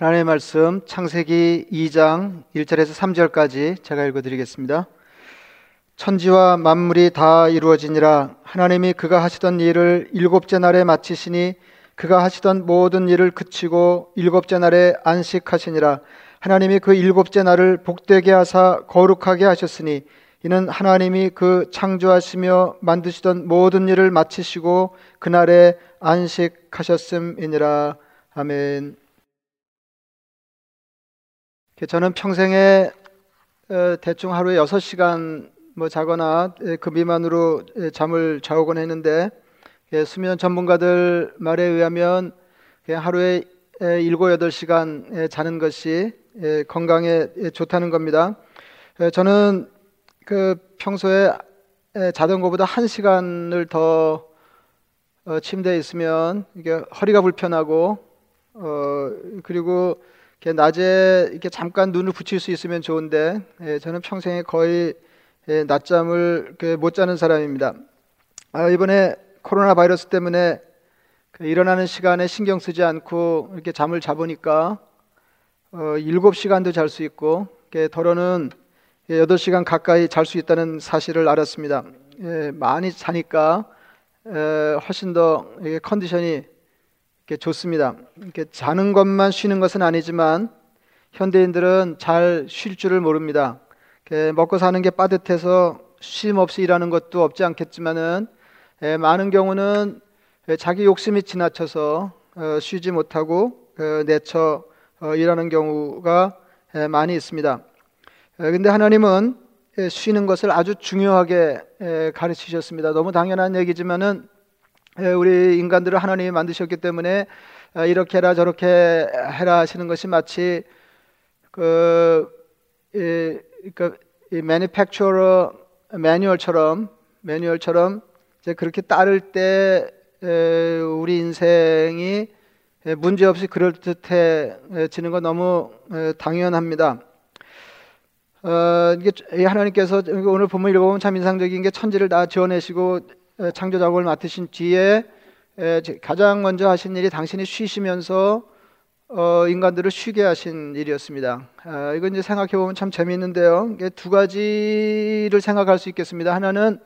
하나님의 말씀 창세기 2장 1절에서 3절까지 제가 읽어 드리겠습니다. 천지와 만물이 다 이루어지니라 하나님이 그가 하시던 일을 일곱째 날에 마치시니 그가 하시던 모든 일을 그치고 일곱째 날에 안식하시니라 하나님이 그 일곱째 날을 복되게 하사 거룩하게 하셨으니 이는 하나님이 그 창조하시며 만드시던 모든 일을 마치시고 그날에 안식하셨음이니라 아멘. 저는 평생에 어, 대충 하루에 6시간 뭐 자거나 그 미만으로 잠을 자오곤 했는데 수면 전문가들 말에 의하면 하루에 7, 8시간 자는 것이 건강에 좋다는 겁니다. 저는 그 평소에 자던 것보다 1시간을 더 어, 침대에 있으면 이게 허리가 불편하고 어 그리고 이렇게 낮에 이렇게 잠깐 눈을 붙일 수 있으면 좋은데 예, 저는 평생에 거의 예, 낮잠을 못 자는 사람입니다. 아, 이번에 코로나 바이러스 때문에 그 일어나는 시간에 신경 쓰지 않고 이렇게 잠을 자보니까 어, 7시간도 잘 수 있고 더러는 8시간 가까이 잘 수 있다는 사실을 알았습니다. 예, 많이 자니까 에, 훨씬 더 컨디션이 이렇게 좋습니다. 이렇게 자는 것만 쉬는 것은 아니지만 현대인들은 잘 쉴 줄을 모릅니다. 먹고 사는 게 빠듯해서 쉼 없이 일하는 것도 없지 않겠지만은 많은 경우는 자기 욕심이 지나쳐서 어, 쉬지 못하고 그 내쳐 어, 일하는 경우가 많이 있습니다. 그런데 하나님은 쉬는 것을 아주 중요하게 가르치셨습니다. 너무 당연한 얘기지만은 예, 우리 인간들을 하나님이 만드셨기 때문에 아, 이렇게 해라 저렇게 해라 하시는 것이 마치 그 이, 그, 이 매니팩처러 매뉴얼처럼 매뉴얼처럼 이제 그렇게 따를 때 에, 우리 인생이 문제 없이 그럴 듯해지는 건 너무 에, 당연합니다. 어, 이게 하나님께서 오늘 본문 읽어보면 참 인상적인 게 천지를 다 지어내시고 창조 작업을 맡으신 뒤에 가장 먼저 하신 일이 당신이 쉬시면서 어, 인간들을 쉬게 하신 일이었습니다. 아, 이건 이제 생각해 보면 참 재미있는데요. 두 가지를 생각할 수 있겠습니다. 하나는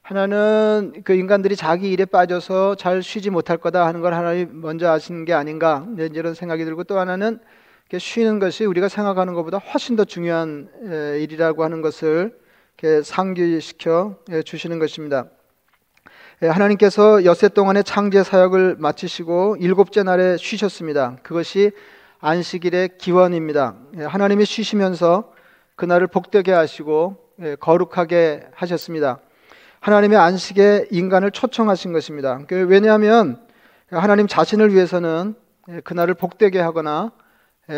하나는 그 인간들이 자기 일에 빠져서 잘 쉬지 못할 거다 하는 걸 하나님 먼저 아시는 게 아닌가 이런 생각이 들고 또 하나는 쉬는 것이 우리가 생각하는 것보다 훨씬 더 중요한 일이라고 하는 것을 상기시켜 주시는 것입니다. 예, 하나님께서 엿새 동안의 창제 사역을 마치시고 일곱째 날에 쉬셨습니다. 그것이 안식일의 기원입니다. 예, 하나님이 쉬시면서 그날을 복되게 하시고 예, 거룩하게 하셨습니다. 하나님의 안식에 인간을 초청하신 것입니다. 그 왜냐하면 하나님 자신을 위해서는 그날을 복되게 하거나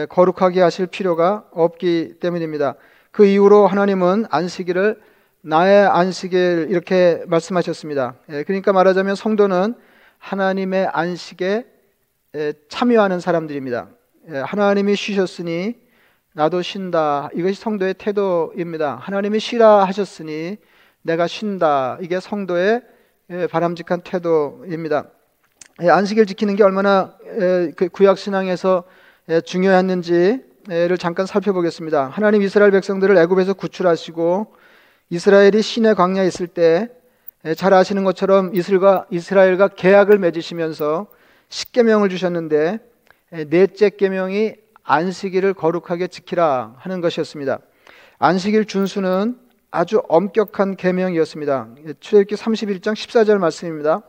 거룩하게 하실 필요가 없기 때문입니다. 그 이후로 하나님은 안식일을 나의 안식일 이렇게 말씀하셨습니다. 예, 그러니까 말하자면 성도는 하나님의 안식에 참여하는 사람들입니다. 예, 하나님이 쉬셨으니 나도 쉰다. 이것이 성도의 태도입니다. 하나님이 쉬라 하셨으니 내가 쉰다. 이게 성도의 바람직한 태도입니다. 예, 안식일 지키는 게 얼마나 그 구약 신앙에서 중요했는지를 잠깐 살펴보겠습니다. 하나님 이스라엘 백성들을 애굽에서 구출하시고 이스라엘이 신의 광야에 있을 때 잘 아시는 것처럼 이스라엘과, 이스라엘과 계약을 맺으시면서 십계명을 주셨는데 넷째 계명이 안식일을 거룩하게 지키라 하는 것이었습니다. 안식일 준수는 아주 엄격한 계명이었습니다. 출애굽기 31장 14절 말씀입니다.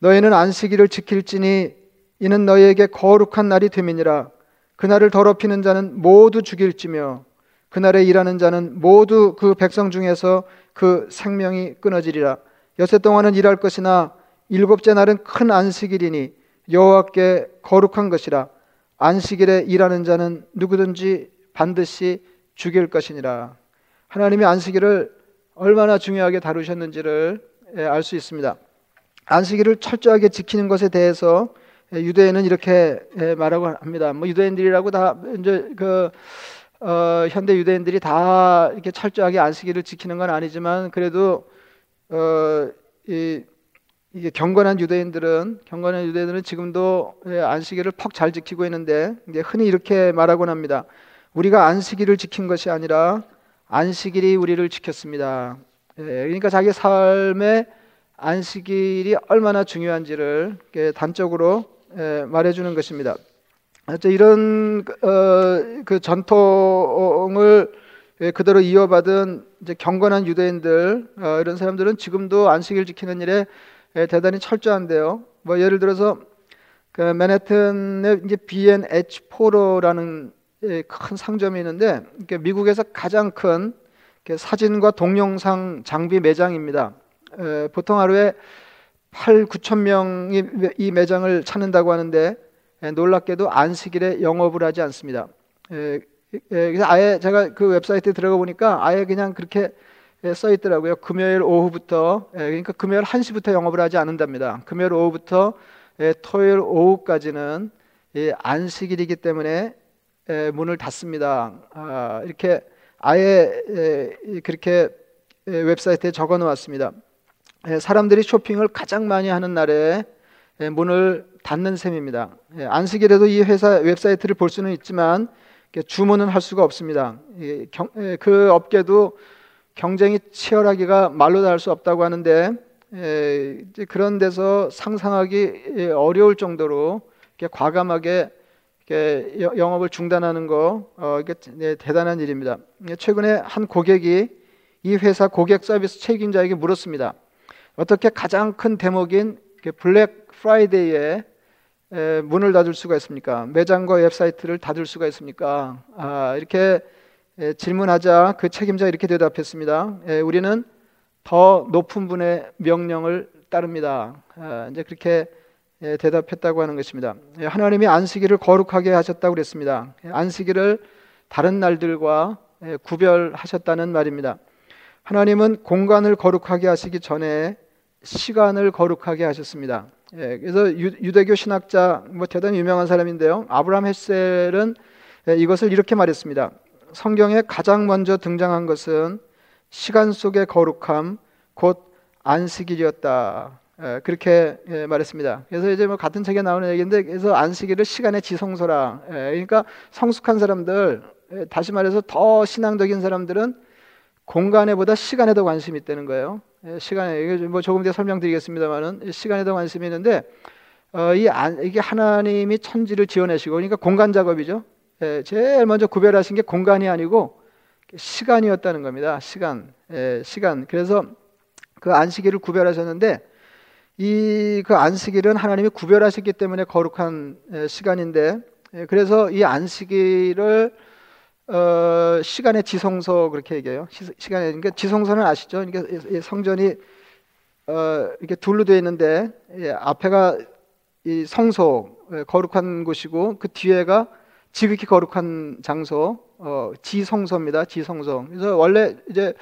너희는 안식일을 지킬지니 이는 너희에게 거룩한 날이 됨이니라. 그날을 더럽히는 자는 모두 죽일지며 그날에 일하는 자는 모두 그 백성 중에서 그 생명이 끊어지리라. 여세 동안은 일할 것이나 일곱째 날은 큰 안식일이니 여호와께 거룩한 것이라. 안식일에 일하는 자는 누구든지 반드시 죽일 것이니라. 하나님이 안식일을 얼마나 중요하게 다루셨는지를 예, 알수 있습니다. 안식일을 철저하게 지키는 것에 대해서 유대인은 이렇게 예, 말하고 합니다. 뭐 유대인들이라고 다 이제 그 어, 현대 유대인들이 다 이렇게 철저하게 안식일을 지키는 건 아니지만 그래도 어, 이, 이게 경건한 유대인들은 경건한 유대인들은 지금도 예, 안식일을 퍽 잘 지키고 있는데 이제 흔히 이렇게 말하곤 합니다. 우리가 안식일을 지킨 것이 아니라 안식일이 우리를 지켰습니다. 예, 그러니까 자기 삶에 안식일이 얼마나 중요한지를 단적으로 예, 말해주는 것입니다. 이런 어, 그 전통을 그대로 이어받은 경건한 유대인들 어, 이런 사람들은 지금도 안식일 지키는 일에 대단히 철저한데요. 뭐 예를 들어서 그 맨해튼의 이제 B&H4로라는 큰 상점이 있는데 미국에서 가장 큰 사진과 동영상 장비 매장입니다. 보통 하루에 8, 9천 명이 이 매장을 찾는다고 하는데 놀랍게도 안식일에 영업을 하지 않습니다. 그래서 아예 제가 그 웹사이트에 들어가 보니까 아예 그냥 그렇게 써 있더라고요. 금요일 오후부터 그러니까 금요일 1시부터 영업을 하지 않는답니다. 금요일 오후부터 토요일 오후까지는 안식일이기 때문에 문을 닫습니다. 아, 이렇게 아예 그렇게 웹사이트에 적어 놓았습니다. 사람들이 쇼핑을 가장 많이 하는 날에 문을 닫는 셈입니다. 안식일에도 이 회사 웹사이트를 볼 수는 있지만 주문은 할 수가 없습니다. 그 업계도 경쟁이 치열하기가 말로 다 할 수 없다고 하는데 그런 데서 상상하기 어려울 정도로 과감하게 영업을 중단하는 거 어, 네, 대단한 일입니다. 최근에 한 고객이 이 회사 고객 서비스 책임자에게 물었습니다. 어떻게 가장 큰 대목인 블랙 프라이데이에 문을 닫을 수가 있습니까? 매장과 웹사이트를 닫을 수가 있습니까? 아, 이렇게 질문하자 그 책임자 이렇게 대답했습니다. 우리는 더 높은 분의 명령을 따릅니다. 아, 이제 그렇게 대답했다고 하는 것입니다. 하나님이 안식일을 거룩하게 하셨다고 그랬습니다. 안식일을 다른 날들과 구별하셨다는 말입니다. 하나님은 공간을 거룩하게 하시기 전에 시간을 거룩하게 하셨습니다. 예, 그래서 유, 대교 신학자 뭐 대단히 유명한 사람인데요. 아브라함 헬셀은 예, 이것을 이렇게 말했습니다. 성경에 가장 먼저 등장한 것은 시간 속의 거룩함 곧 안식일이었다. 예, 그렇게 예, 말했습니다. 그래서 이제 뭐 같은 책에 나오는 얘기인데 그래서 안식일을 시간의 지성소라. 예, 그러니까 성숙한 사람들 예, 다시 말해서 더 신앙적인 사람들은 공간에보다 시간에 더 관심이 있다는 거예요. 예, 시간에 뭐 조금 뒤에 설명드리겠습니다만은 시간에 더 관심이 있는데 어, 이 안, 이게 하나님이 천지를 지어내시고 그러니까 공간 작업이죠. 예, 제일 먼저 구별하신 게 공간이 아니고 시간이었다는 겁니다. 시간, 예, 시간. 그래서 그 안식일을 구별하셨는데 이 그 안식일은 하나님이 구별하셨기 때문에 거룩한 예, 시간인데 예, 그래서 이 안식일을 어, 시간의 지성소 그렇게 얘기해요. 시, 간의 그러니까 지성소는 아시죠? 그러니까 성전이 어, 이렇게 둘로 되어 있는데 예, 앞에가 이 성소 예, 거룩한 곳이고 그 뒤에가 지극히 거룩한 장소 어, 지성소입니다. 지성소. 그래서 원래 이제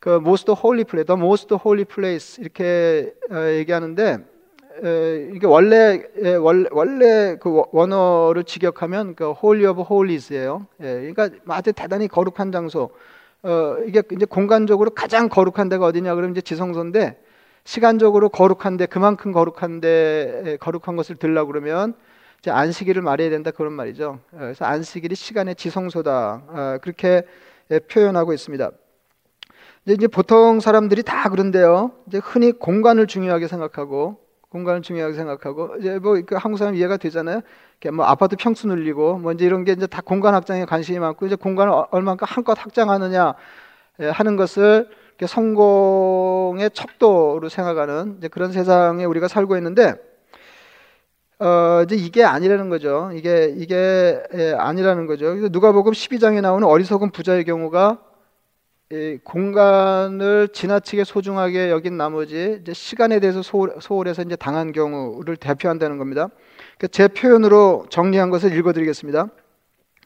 그 most holy place, the most holy place 이렇게 어, 얘기하는데 에, 이게 원래 에, 원래 원래 그 원어를 직역하면 그 holy of holies예요. 예, 그러니까 아주 대단히 거룩한 장소. 어, 이게 이제 공간적으로 가장 거룩한 데가 어디냐 그러면 이제 지성소인데 시간적으로 거룩한데 그만큼 거룩한데 거룩한 것을 들라 그러면 이제 안식일을 말해야 된다 그런 말이죠. 어, 그래서 안식일이 시간의 지성소다 어, 그렇게 예, 표현하고 있습니다. 이제 보통 사람들이 다 그런데요. 이제 흔히 공간을 중요하게 생각하고 공간을 중요하게 생각하고 이제 뭐그 한국 사람 이해가 되잖아요. 뭐 아파트 평수 늘리고 뭐 이제 이런 게 이제 다 공간 확장에 관심이 많고 이제 공간을 얼마큼 한껏 확장하느냐 예, 하는 것을 성공의 척도로 생각하는 이제 그런 세상에 우리가 살고 있는데 어 이제 이게 아니라는 거죠. 이게 이게 예, 아니라는 거죠. 그래서 누가복음 12장에 나오는 어리석은 부자의 경우가 공간을 지나치게 소중하게 여긴 나머지 이제 시간에 대해서 소홀, 해서 이제 당한 경우를 대표한다는 겁니다. 그러니까 제 표현으로 정리한 것을 읽어드리겠습니다.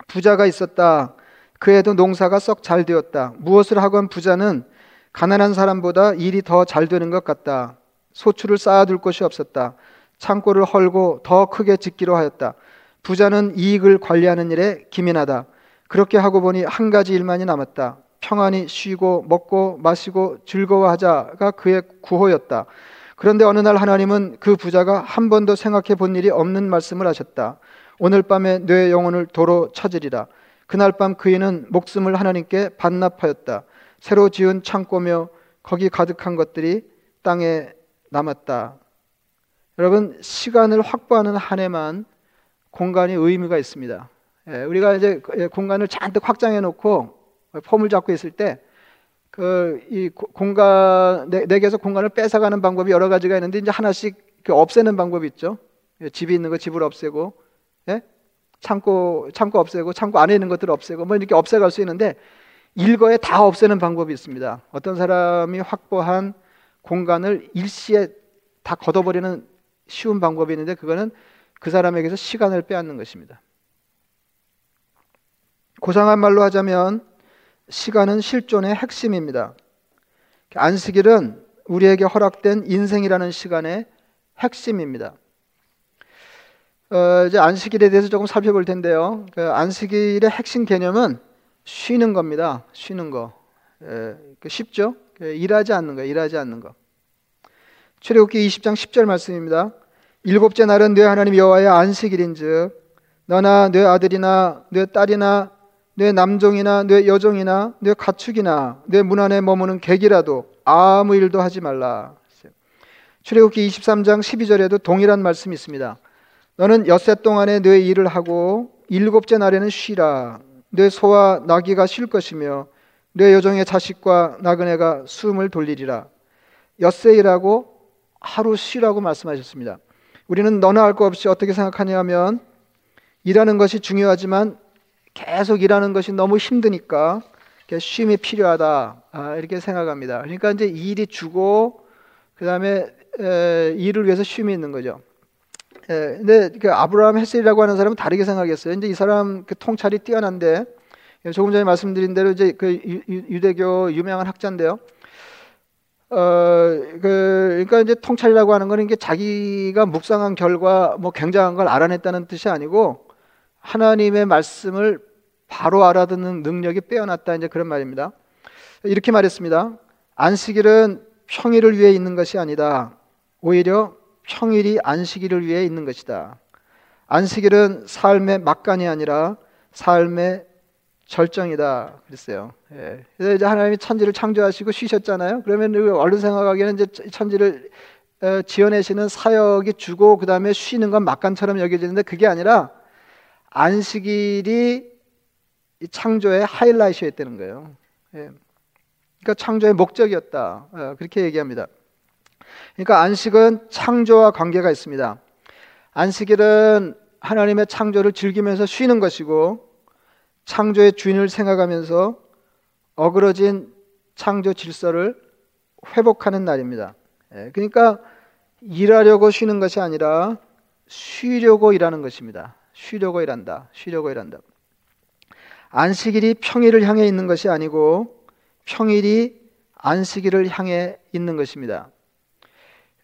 부자가 있었다. 그에도 농사가 썩 잘 되었다. 무엇을 하건 부자는 가난한 사람보다 일이 더 잘 되는 것 같다. 소출을 쌓아둘 곳이 없었다. 창고를 헐고 더 크게 짓기로 하였다. 부자는 이익을 관리하는 일에 기민하다. 그렇게 하고 보니 한 가지 일만이 남았다. 평안히 쉬고 먹고 마시고 즐거워하자가 그의 구호였다. 그런데 어느 날 하나님은 그 부자가 한 번도 생각해 본 일이 없는 말씀을 하셨다. 오늘 밤에 뇌 영혼을 도로 쳐지리라. 그날 밤 그이는 목숨을 하나님께 반납하였다. 새로 지은 창고며 거기 가득한 것들이 땅에 남았다. 여러분 시간을 확보하는 한 해만 공간이 의미가 있습니다. 예, 우리가 이제 예, 공간을 잔뜩 확장해 놓고 폼을 잡고 있을 때 그 이 공간 내, 내게서 공간을 뺏어가는 방법이 여러 가지가 있는데 이제 하나씩 없애는 방법이 있죠. 예, 집이 있는 거 집을 없애고, 예? 창고 창고 없애고, 창고 안에 있는 것들을 없애고, 뭐 이렇게 없애갈 수 있는데 일거에 다 없애는 방법이 있습니다. 어떤 사람이 확보한 공간을 일시에 다 걷어버리는 쉬운 방법이 있는데 그거는 그 사람에게서 시간을 빼앗는 것입니다. 고상한 말로 하자면 시간은 실존의 핵심입니다. 안식일은 우리에게 허락된 인생이라는 시간의 핵심입니다. 어, 이제 안식일에 대해서 조금 살펴볼 텐데요. 그 안식일의 핵심 개념은 쉬는 겁니다. 쉬는 거. 예, 그 쉽죠? 그 일하지 않는 거, 일하지 않는 거. 출애굽기 20장 10절 말씀입니다. 일곱째 날은 네 하나님 여호와의 안식일인즉 너나 네 아들이나 네 딸이나 내 남종이나 내 여종이나 내 가축이나 내 문 안에 머무는 객이라도 아무 일도 하지 말라. 출애굽기 23장 12절에도 동일한 말씀이 있습니다. 너는 엿새 동안에 내 일을 하고 일곱째 날에는 쉬라. 내 소와 나귀가 쉴 것이며 내 여종의 자식과 나그네가 숨을 돌리리라. 엿새 일하고 하루 쉬라고 말씀하셨습니다. 우리는 너나 할 것 없이 어떻게 생각하냐 하면 일하는 것이 중요하지만 계속 일하는 것이 너무 힘드니까 쉼이 필요하다 아, 이렇게 생각합니다. 그러니까 이제 일이 주고 그 다음에 일을 위해서 쉼이 있는 거죠. 에, 근데 그 아브라함 헤셀이라고 하는 사람은 다르게 생각했어요. 이제 이 사람 그 통찰이 뛰어난데 조금 전에 말씀드린 대로 이제 그 유, 대교 유명한 학자인데요. 어, 그, 그러니까 이제 통찰이라고 하는 거는 이게 자기가 묵상한 결과 뭐 굉장한 걸 알아냈다는 뜻이 아니고 하나님의 말씀을 바로 알아듣는 능력이 빼어났다 이제 그런 말입니다. 이렇게 말했습니다. 안식일은 평일을 위해 있는 것이 아니다. 오히려 평일이 안식일을 위해 있는 것이다. 안식일은 삶의 막간이 아니라 삶의 절정이다. 그랬어요. 예. 그래서 이제 하나님이 천지를 창조하시고 쉬셨잖아요. 그러면 얼른 생각하기에는 이제 천지를 어, 지어내시는 사역이 주고 그 다음에 쉬는 건 막간처럼 여겨지는데 그게 아니라 안식일이 창조의 하이라이트였다는 거예요. 예. 그러니까 창조의 목적이었다. 어, 그렇게 얘기합니다. 그러니까 안식은 창조와 관계가 있습니다. 안식일은 하나님의 창조를 즐기면서 쉬는 것이고 창조의 주인을 생각하면서 어그러진 창조 질서를 회복하는 날입니다. 예, 그러니까 일하려고 쉬는 것이 아니라 쉬려고 일하는 것입니다. 쉬려고 일한다. 쉬려고 일한다. 안식일이 평일을 향해 있는 것이 아니고 평일이 안식일을 향해 있는 것입니다.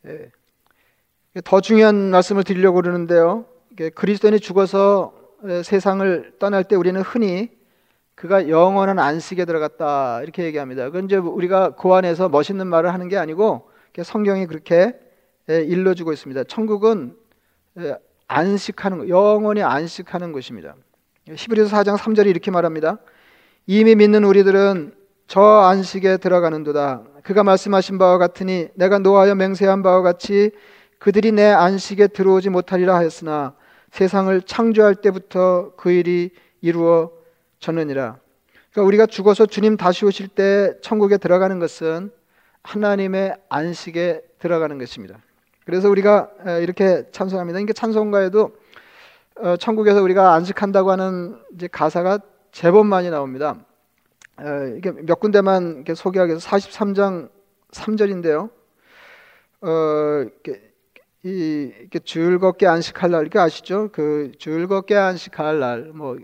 예. 더 중요한 말씀을 드리려고 그러는데요. 그리스도인이 죽어서 세상을 떠날 때 우리는 흔히 그가 영원한 안식에 들어갔다 이렇게 얘기합니다. 그건 이제 우리가 그 안에서 멋있는 말을 하는 게 아니고 성경이 그렇게 일러주고 있습니다. 천국은 안식하는 것, 영원히 안식하는 것입니다. 히브리서 4장 3절이 이렇게 말합니다. 이미 믿는 우리들은 저 안식에 들어가는도다. 그가 말씀하신 바와 같으니 내가 노하여 맹세한 바와 같이 그들이 내 안식에 들어오지 못하리라 하였으나 세상을 창조할 때부터 그 일이 이루어졌느니라. 그러니까 우리가 죽어서 주님 다시 오실 때 천국에 들어가는 것은 하나님의 안식에 들어가는 것입니다. 그래서 우리가 이렇게 찬송합니다. 이게 찬송가에도 어, 천국에서 우리가 안식한다고 하는 가사가 제법 많이 나옵니다. 이게 몇 군데만 이렇게 소개하기 위해서 43장 3절인데요. 어, 이렇게, 이, 이렇게 즐겁게 안식할 날, 이렇게 아시죠? 그 즐겁게 안식할 날, 뭐,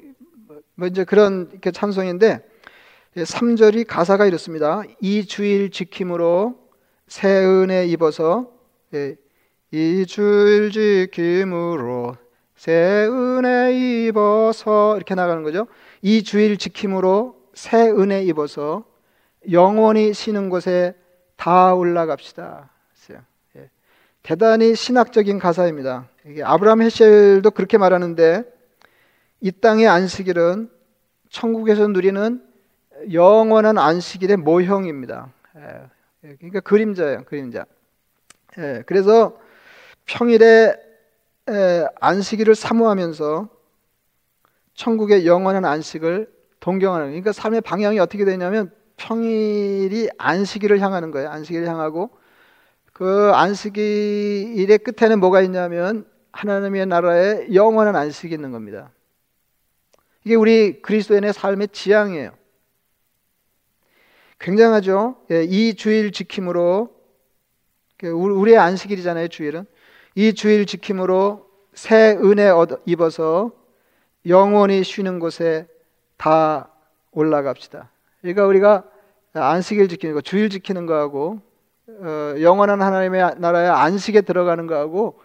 뭐 이제 그런 이렇게 찬송인데 3절이 가사가 이렇습니다. 이 주일 지킴으로 새 은혜 입어서 예, 이 주일 지킴으로 새 은혜 입어서 이렇게 나가는 거죠. 이 주일 지킴으로 새 은혜 입어서 영원히 쉬는 곳에 다 올라갑시다. 예. 대단히 신학적인 가사입니다. 아브라함 헤셸도 그렇게 말하는데 이 땅의 안식일은 천국에서 누리는 영원한 안식일의 모형입니다. 예, 그러니까 그림자예요, 그림자. 예, 그래서 평일에 안식일을 사모하면서 천국의 영원한 안식을 동경하는 그러니까 삶의 방향이 어떻게 되냐면 평일이 안식일을 향하는 거예요. 안식일을 향하고 그 안식일의 끝에는 뭐가 있냐면 하나님의 나라에 영원한 안식이 있는 겁니다. 이게 우리 그리스도인의 삶의 지향이에요. 굉장하죠. 예, 이 주일 지킴으로 그 우리의 안식일이잖아요. 주일은 이 주일 지킴으로 새 은혜 입어서 영원히 쉬는 곳에 다 올라갑시다. 그러니까 우리가 안식일 지키는 거, 주일 지키는 거하고 어, 영원한 하나님의 나라의 안식에 들어가는 거하고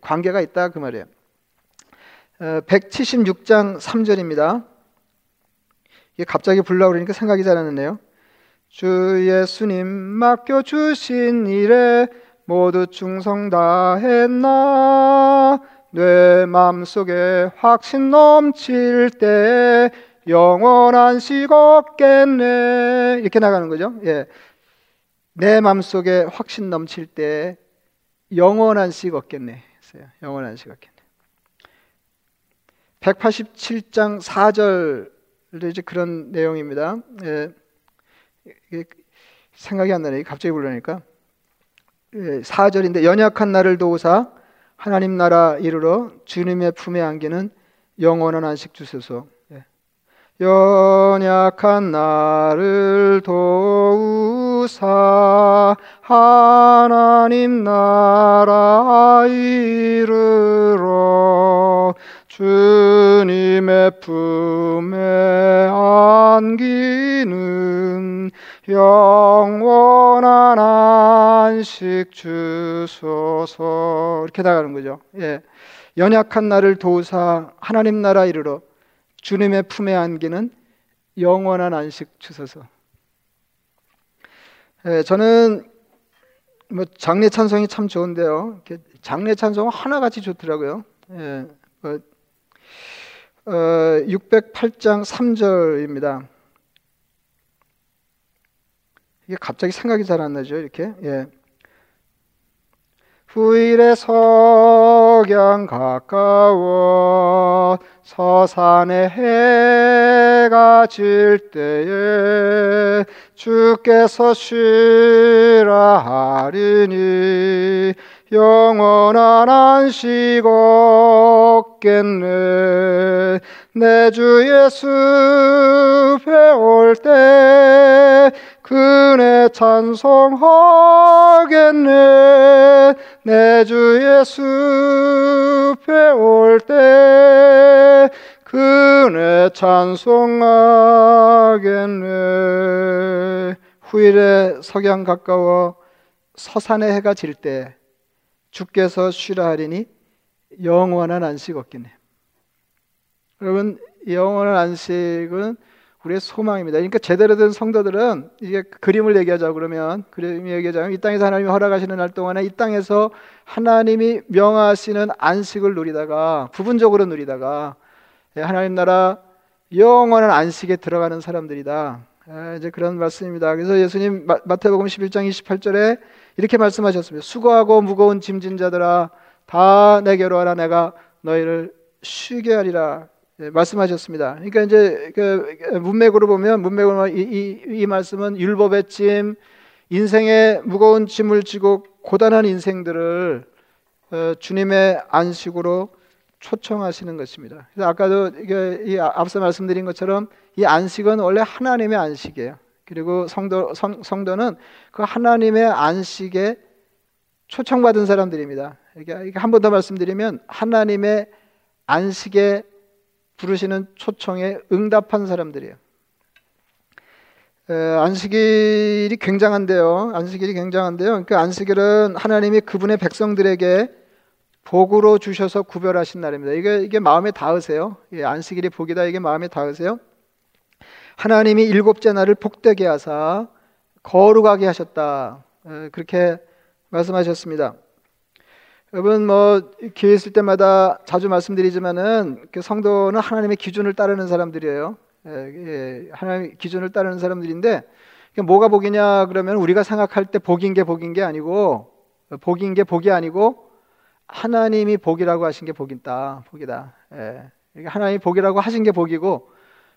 관계가 있다 그 말이에요. 어, 176장 3절입니다. 이게 갑자기 불러 그러니까 생각이 잘 안 나네요. 주 예수님 맡겨 주신 일에 모두 충성 다했나 내 마음속에 확신 넘칠 때 영원한 식 없겠네 이렇게 나가는 거죠. 예. 내 마음속에 확신 넘칠 때 영원한 식 없겠네. 영원한 식 없겠네. 187장 4절도 이제 그런 내용입니다. 예. 생각이 안 나네. 갑자기 불러니까. 예, 4절인데 연약한 나를 도우사 하나님 나라 이르러 주님의 품에 안기는 영원한 안식 주소서. 예. 연약한 나를 도우사 하나님 나라 이르러 주님의 품에 안기는 영원한 안식 주소서 이렇게 나가는 거죠. 예. 연약한 나를 도우사 하나님 나라 이르러 주님의 품에 안기는 영원한 안식 주소서. 예, 저는 뭐 장례 찬송이 참 좋은데요. 장례 찬송 하나같이 좋더라고요. 예, 뭐, 어, 608장 3절입니다. 이게 갑자기 생각이 잘 안 나죠, 이렇게. 예. 후일의 석양 가까워 서산에 해가 질 때에 주께서 쉬라 하리니 영원한 안식 없겠네. 내 주 예수 배올 때 그네 찬송하겠네. 내 주 예수 배올 때 그네 찬송하겠네. 후일에 석양 가까워 서산의 해가 질 때 주께서 쉬라 하리니 영원한 안식 없겠네. 여러분 영원한 안식은 우리의 소망입니다. 그러니까 제대로 된 성도들은 이게 그림을 얘기하자 그러면 그림을 얘기하자면 이 땅에서 하나님이 허락하시는 날 동안에 이 땅에서 하나님이 명하시는 안식을 누리다가 부분적으로 누리다가 예, 하나님 나라 영원한 안식에 들어가는 사람들이다. 예, 이제 그런 말씀입니다. 그래서 예수님 마태복음 11장 28절에 이렇게 말씀하셨습니다. 수고하고 무거운 짐진 자들아 다 내게로 와라 내가 너희를 쉬게 하리라. 예, 말씀하셨습니다. 그러니까 이제 그 문맥으로 보면 문맥으로 이, 이, 이 말씀은 율법의 짐, 인생의 무거운 짐을 지고 고단한 인생들을 어, 주님의 안식으로 초청하시는 것입니다. 그래서 아까도 이 앞서 말씀드린 것처럼 이 안식은 원래 하나님의 안식이에요. 그리고 성도 성, 성도는 그 하나님의 안식에 초청받은 사람들입니다. 이게 한 번 더 말씀드리면 하나님의 안식에 부르시는 초청에 응답한 사람들이에요. 에, 안식일이 굉장한데요. 안식일이 굉장한데요. 그 안식일은 하나님이 그분의 백성들에게 복으로 주셔서 구별하신 날입니다. 이게 이게 마음에 닿으세요? 예, 안식일이 복이다. 이게 마음에 닿으세요? 하나님이 일곱째 날을 복되게 하사 거룩하게 하셨다. 에, 그렇게 말씀하셨습니다. 여러분 뭐 기회 있을 때마다 자주 말씀드리지만은 그 성도는 하나님의 기준을 따르는 사람들이에요. 예, 예, 하나님 기준을 따르는 사람들인데 뭐가 복이냐 그러면 우리가 생각할 때 복인 게 복인 게 아니고 복인 게 복이 아니고 하나님이 복이라고 하신 게 복이다. 복이다. 예. 하나님이 복이라고 하신 게 복이고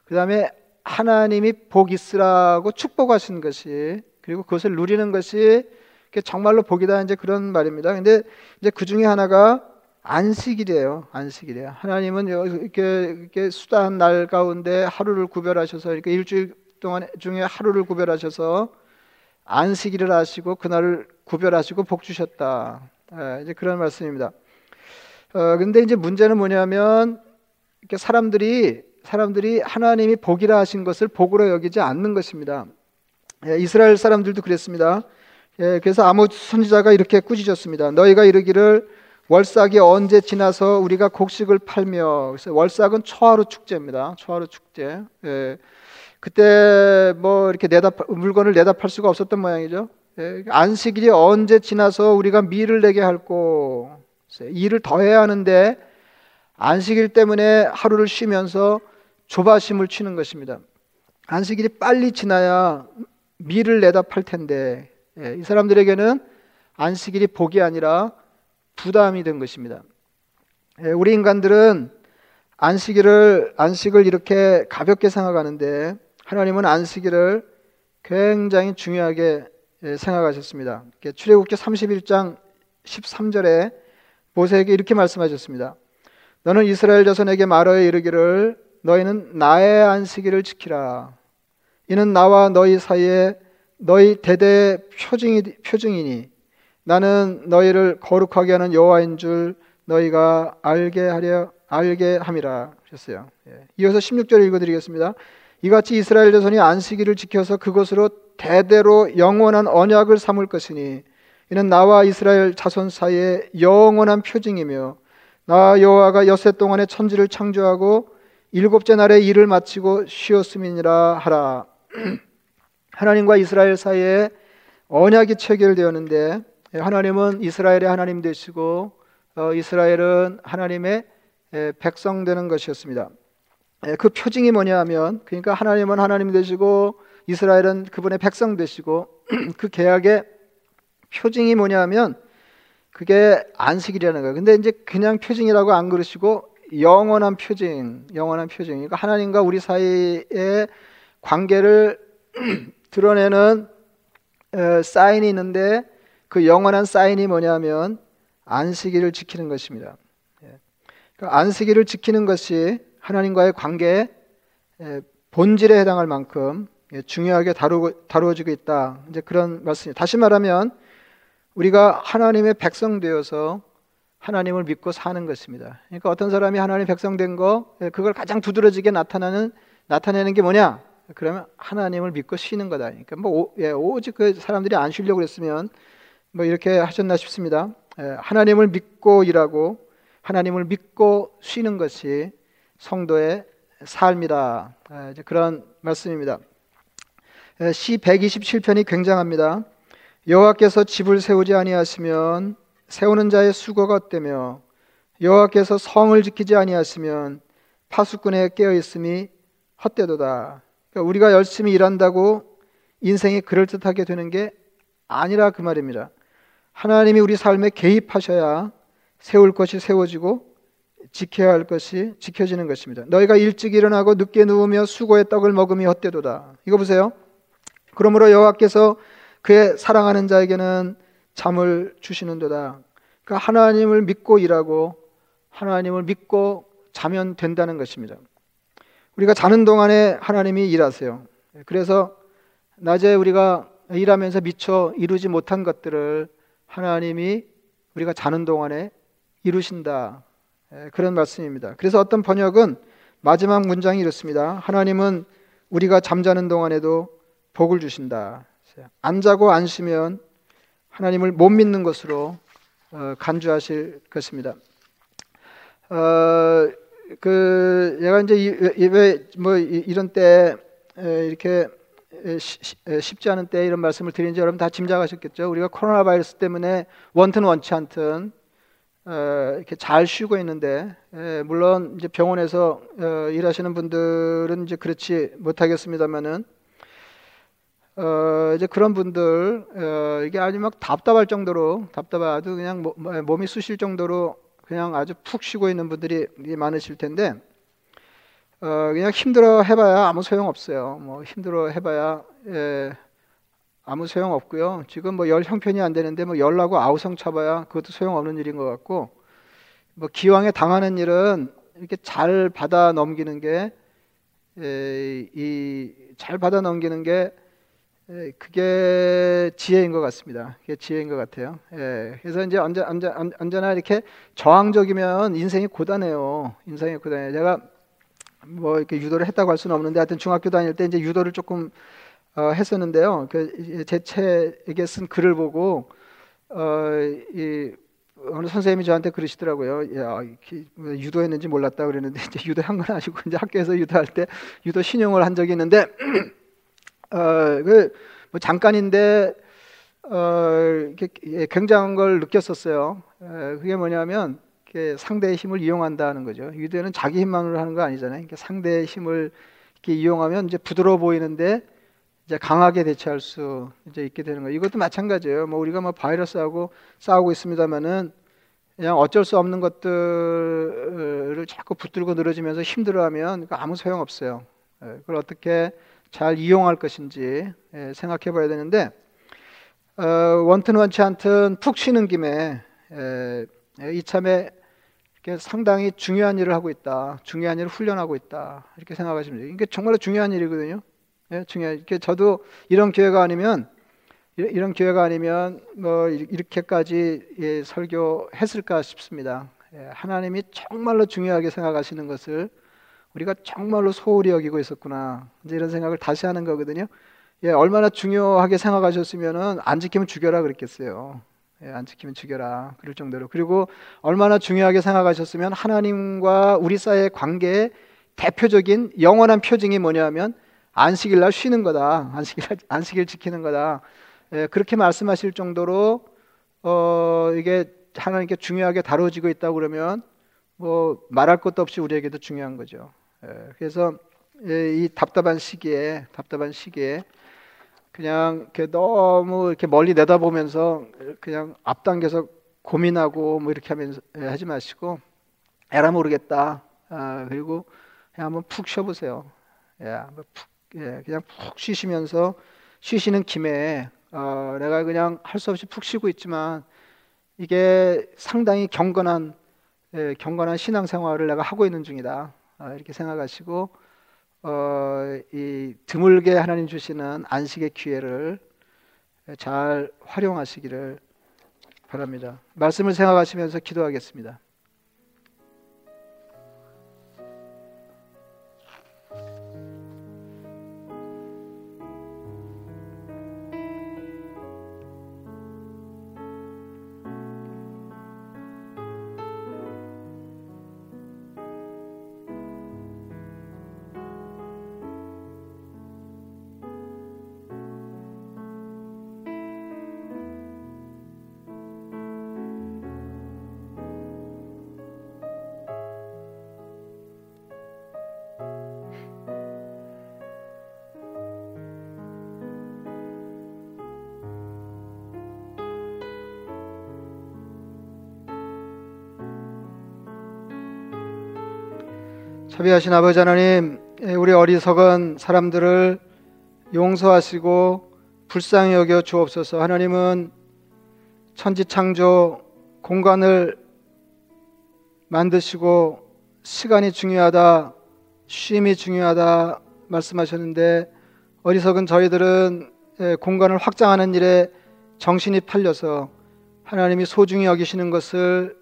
그 다음에 하나님이 복 있으라고 축복하신 것이 그리고 그것을 누리는 것이 정말로 복이다 이제 그런 말입니다. 근데 이제 그 중에 하나가 안식일이에요. 안식일이에요. 하나님은 이렇게, 이렇게 수다한 날 가운데 하루를 구별하셔서 이렇게 일주일 동안 중에 하루를 구별하셔서 안식일을 하시고 그날을 구별하시고 복 주셨다. 예, 이제 그런 말씀입니다. 어, 근데 이제 문제는 뭐냐면 이렇게 사람들이 사람들이 하나님이 복이라 하신 것을 복으로 여기지 않는 것입니다. 예, 이스라엘 사람들도 그랬습니다. 예, 그래서 아모 선지자가 이렇게 꾸짖었습니다. 너희가 이르기를 월삭이 언제 지나서 우리가 곡식을 팔며 그래서 월삭은 초하루 축제입니다. 초하루 축제. 예, 그때 뭐 이렇게 내다 물건을 내다 팔 수가 없었던 모양이죠. 예, 안식일이 언제 지나서 우리가 밀을 내게 할고 일을 더 해야 하는데 안식일 때문에 하루를 쉬면서 조바심을 치는 것입니다. 안식일이 빨리 지나야 밀을 내다 팔 텐데 예, 이 사람들에게는 안식일이 복이 아니라 부담이 된 것입니다. 예, 우리 인간들은 안식일을 안식을 이렇게 가볍게 생각하는데 하나님은 안식일을 굉장히 중요하게 예, 생각하셨습니다. 출애굽기 31장 13절에 모세에게 이렇게 말씀하셨습니다. 너는 이스라엘 자손에게 말하여 이르기를 너희는 나의 안식일을 지키라. 이는 나와 너희 사이에 너희 대대의 표징이, 표징이니 나는 너희를 거룩하게 하는 여호와인 줄 너희가 알게 하려 알게 함이라 하셨어요. 예. 이어서 16절을 읽어드리겠습니다. 이같이 이스라엘 자손이 안식일을 지켜서 그것으로 대대로 영원한 언약을 삼을 것이니 이는 나와 이스라엘 자손 사이에 영원한 표징이며 나 여호와가 엿새 동안에 천지를 창조하고 일곱째 날에 일을 마치고 쉬었음이니라 하라. 하나님과 이스라엘 사이에 언약이 체결되었는데 하나님은 이스라엘의 하나님 되시고 어, 이스라엘은 하나님의 백성 되는 것이었습니다. 그 표징이 뭐냐 하면 그러니까 하나님은 하나님 되시고 이스라엘은 그분의 백성 되시고 그 계약의 표징이 뭐냐 하면 그게 안식이라는 거예요. 근데 이제 그냥 표징이라고 안 그러시고 영원한 표징, 영원한 표징. 그러니까 하나님과 우리 사이의 관계를 드러내는 사인이 있는데 그 영원한 사인이 뭐냐면 안식일을 지키는 것입니다. 예. 그러니까 안식일을 지키는 것이 하나님과의 관계의 본질에 해당할 만큼 예, 중요하게 다루고, 다루어지고 있다. 이제 그런 말씀이 다시 말하면 우리가 하나님의 백성 되어서 하나님을 믿고 사는 것입니다. 그러니까 어떤 사람이 하나님 백성 된 거, 예, 그걸 가장 두드러지게 나타나는 나타내는 게 뭐냐? 그러면 하나님을 믿고 쉬는 거다. 그러니까 뭐 오, 예, 오직 그 사람들이 안 쉬려고 그랬으면 뭐 이렇게 하셨나 싶습니다. 예, 하나님을 믿고 일하고 하나님을 믿고 쉬는 것이 성도의 삶이다. 예, 이제 그런 말씀입니다. 예, 시 127편이 굉장합니다. 여호와께서 집을 세우지 아니하시면 세우는 자의 수고가 어때며 여호와께서 성을 지키지 아니하시면 파수꾼에 깨어 있음이 헛되도다. 그러니까 우리가 열심히 일한다고 인생이 그럴듯하게 되는 게 아니라 그 말입니다. 하나님이 우리 삶에 개입하셔야 세울 것이 세워지고 지켜야 할 것이 지켜지는 것입니다. 너희가 일찍 일어나고 늦게 누우며 수고의 떡을 먹음이 헛되도다. 이거 보세요. 그러므로 여호와께서 그의 사랑하는 자에게는 잠을 주시는도다. 그러니까 하나님을 믿고 일하고 하나님을 믿고 자면 된다는 것입니다. 우리가 자는 동안에 하나님이 일하세요. 그래서 낮에 우리가 일하면서 미처 이루지 못한 것들을 하나님이 우리가 자는 동안에 이루신다. 그런 말씀입니다. 그래서 어떤 번역은 마지막 문장이 이렇습니다. 하나님은 우리가 잠자는 동안에도 복을 주신다. 안 자고 안 쉬면 하나님을 못 믿는 것으로 어, 간주하실 것입니다. 어, 그 제가 이제 예배 뭐 이런 때 이렇게 쉽지 않은 때 이런 말씀을 드린지 여러분 다 짐작하셨겠죠. 우리가 코로나 바이러스 때문에 원튼 원치 않든 어, 이렇게 잘 쉬고 있는데 예, 물론 이제 병원에서 어, 일하시는 분들은 이제 그렇지 못하겠습니다만은 어, 이제 그런 분들 어, 이게 아주 막 답답할 정도로 답답하도 그냥 모, 몸이 쑤실 정도로 그냥 아주 푹 쉬고 있는 분들이 많으실 텐데 어, 그냥 힘들어 해봐야 아무 소용 없어요. 뭐 힘들어 해봐야 예, 아무 소용 없고요. 지금 뭐 열 형편이 안 되는데 뭐 열나고 아우성 차봐야 그것도 소용 없는 일인 것 같고 뭐 기왕에 당하는 일은 이렇게 잘 받아 넘기는 게 이 잘 받아 넘기는 게 에, 그게 지혜인 것 같습니다. 그게 지혜인 것 같아요. 예, 그래서 이제 언제, 언제, 언제나 이렇게 저항적이면 인생이 고단해요. 인생이 고단해요. 제가 뭐 이렇게 유도를 했다고 할 수는 없는데 하여튼 중학교 다닐 때 이제 유도를 조금 어, 했었는데요. 그 제 책에 쓴 글을 보고 어, 이 어느 선생님이 저한테 그러시더라고요. 야, 뭐 유도했는지 몰랐다 그랬는데 이제 유도한 건 아니고 이제 학교에서 유도할 때 유도 신용을 한 적이 있는데 어, 그뭐 잠깐인데 어, 이렇게 굉장한 걸 느꼈었어요. 에, 그게 뭐냐면 상대의 힘을 이용한다는 거죠. 유도는 자기 힘만으로 하는 거 아니잖아요. 상대의 힘을 이렇게 이용하면 이제 부드러워 보이는데 이제 강하게 대처할 수 이제 있게 되는 거예요. 이것도 마찬가지예요. 뭐 우리가 뭐 바이러스하고 싸우고 있습니다만은 그냥 어쩔 수 없는 것들을 자꾸 붙들고 늘어지면서 힘들어하면 아무 소용 없어요. 예, 그걸 어떻게 잘 이용할 것인지 예, 생각해 봐야 되는데 어, 원튼 원치 않든 푹 쉬는 김에 예, 이참에 상당히 중요한 일을 하고 있다. 중요한 일을 훈련하고 있다. 이렇게 생각하시면 돼요. 이게 정말로 중요한 일이거든요. 예, 중요해. 이렇게 저도 이런 기회가 아니면 이런 기회가 아니면 뭐 이렇게까지 예, 설교했을까 싶습니다. 예, 하나님이 정말로 중요하게 생각하시는 것을 우리가 정말로 소홀히 여기고 있었구나. 이제 이런 생각을 다시 하는 거거든요. 예, 얼마나 중요하게 생각하셨으면은 안 지키면 죽여라 그랬겠어요. 예, 안 지키면 죽여라 그럴 정도로 그리고 얼마나 중요하게 생각하셨으면 하나님과 우리 사이의 관계의 대표적인 영원한 표징이 뭐냐면 안식일 날 쉬는 거다. 안식일 안식일 지키는 거다. 예, 그렇게 말씀하실 정도로 어, 이게 하나님께 중요하게 다뤄지고 있다고 그러면 뭐 말할 것도 없이 우리에게도 중요한 거죠. 예, 그래서 예, 이 답답한 시기에 답답한 시기에 그냥 이렇게 너무 이렇게 멀리 내다보면서 그냥 앞당겨서 고민하고 뭐 이렇게 하면서 예, 하지 마시고 에라 모르겠다. 아, 그리고 한번 푹 쉬어보세요. 예, 푹 예, 그냥 푹 쉬시면서 쉬시는 김에 어, 내가 그냥 할 수 없이 푹 쉬고 있지만 이게 상당히 경건한 예, 경건한 신앙생활을 내가 하고 있는 중이다 어, 이렇게 생각하시고 어, 이 드물게 하나님 주시는 안식의 기회를 잘 활용하시기를 바랍니다. 말씀을 생각하시면서 기도하겠습니다. 자비하신 아버지 하나님, 예, 우리 어리석은 사람들을 용서하시고 불쌍히 여겨 주옵소서. 하나님은 천지 창조 공간을 만드시고 시간이 중요하다, 쉼이 중요하다 말씀하셨는데 어리석은 저희들은 예, 공간을 확장하는 일에 정신이 팔려서 하나님이 소중히 여기시는 것을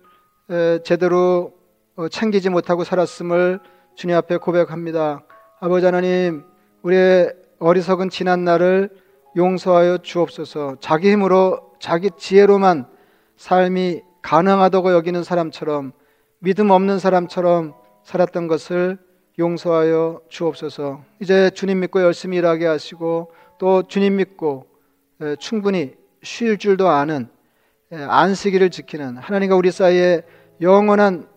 예, 제대로 어, 챙기지 못하고 살았음을 주님 앞에 고백합니다. 아버지 하나님, 우리의 어리석은 지난 날을 용서하여 주옵소서. 자기 힘으로 자기 지혜로만 삶이 가능하다고 여기는 사람처럼 믿음 없는 사람처럼 살았던 것을 용서하여 주옵소서. 이제 주님 믿고 열심히 일하게 하시고 또 주님 믿고 충분히 쉴 줄도 아는 예, 안식일을 지키는 하나님과 우리 사이에 영원한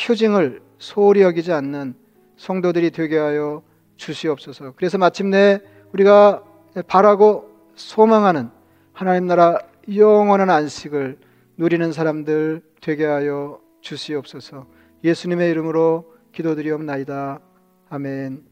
표징을 소홀히 여기지 않는 성도들이 되게 하여 주시옵소서. 그래서 마침내 우리가 바라고 소망하는 하나님 나라 영원한 안식을 누리는 사람들 되게 하여 주시옵소서. 예수님의 이름으로 기도드리옵나이다. 아멘.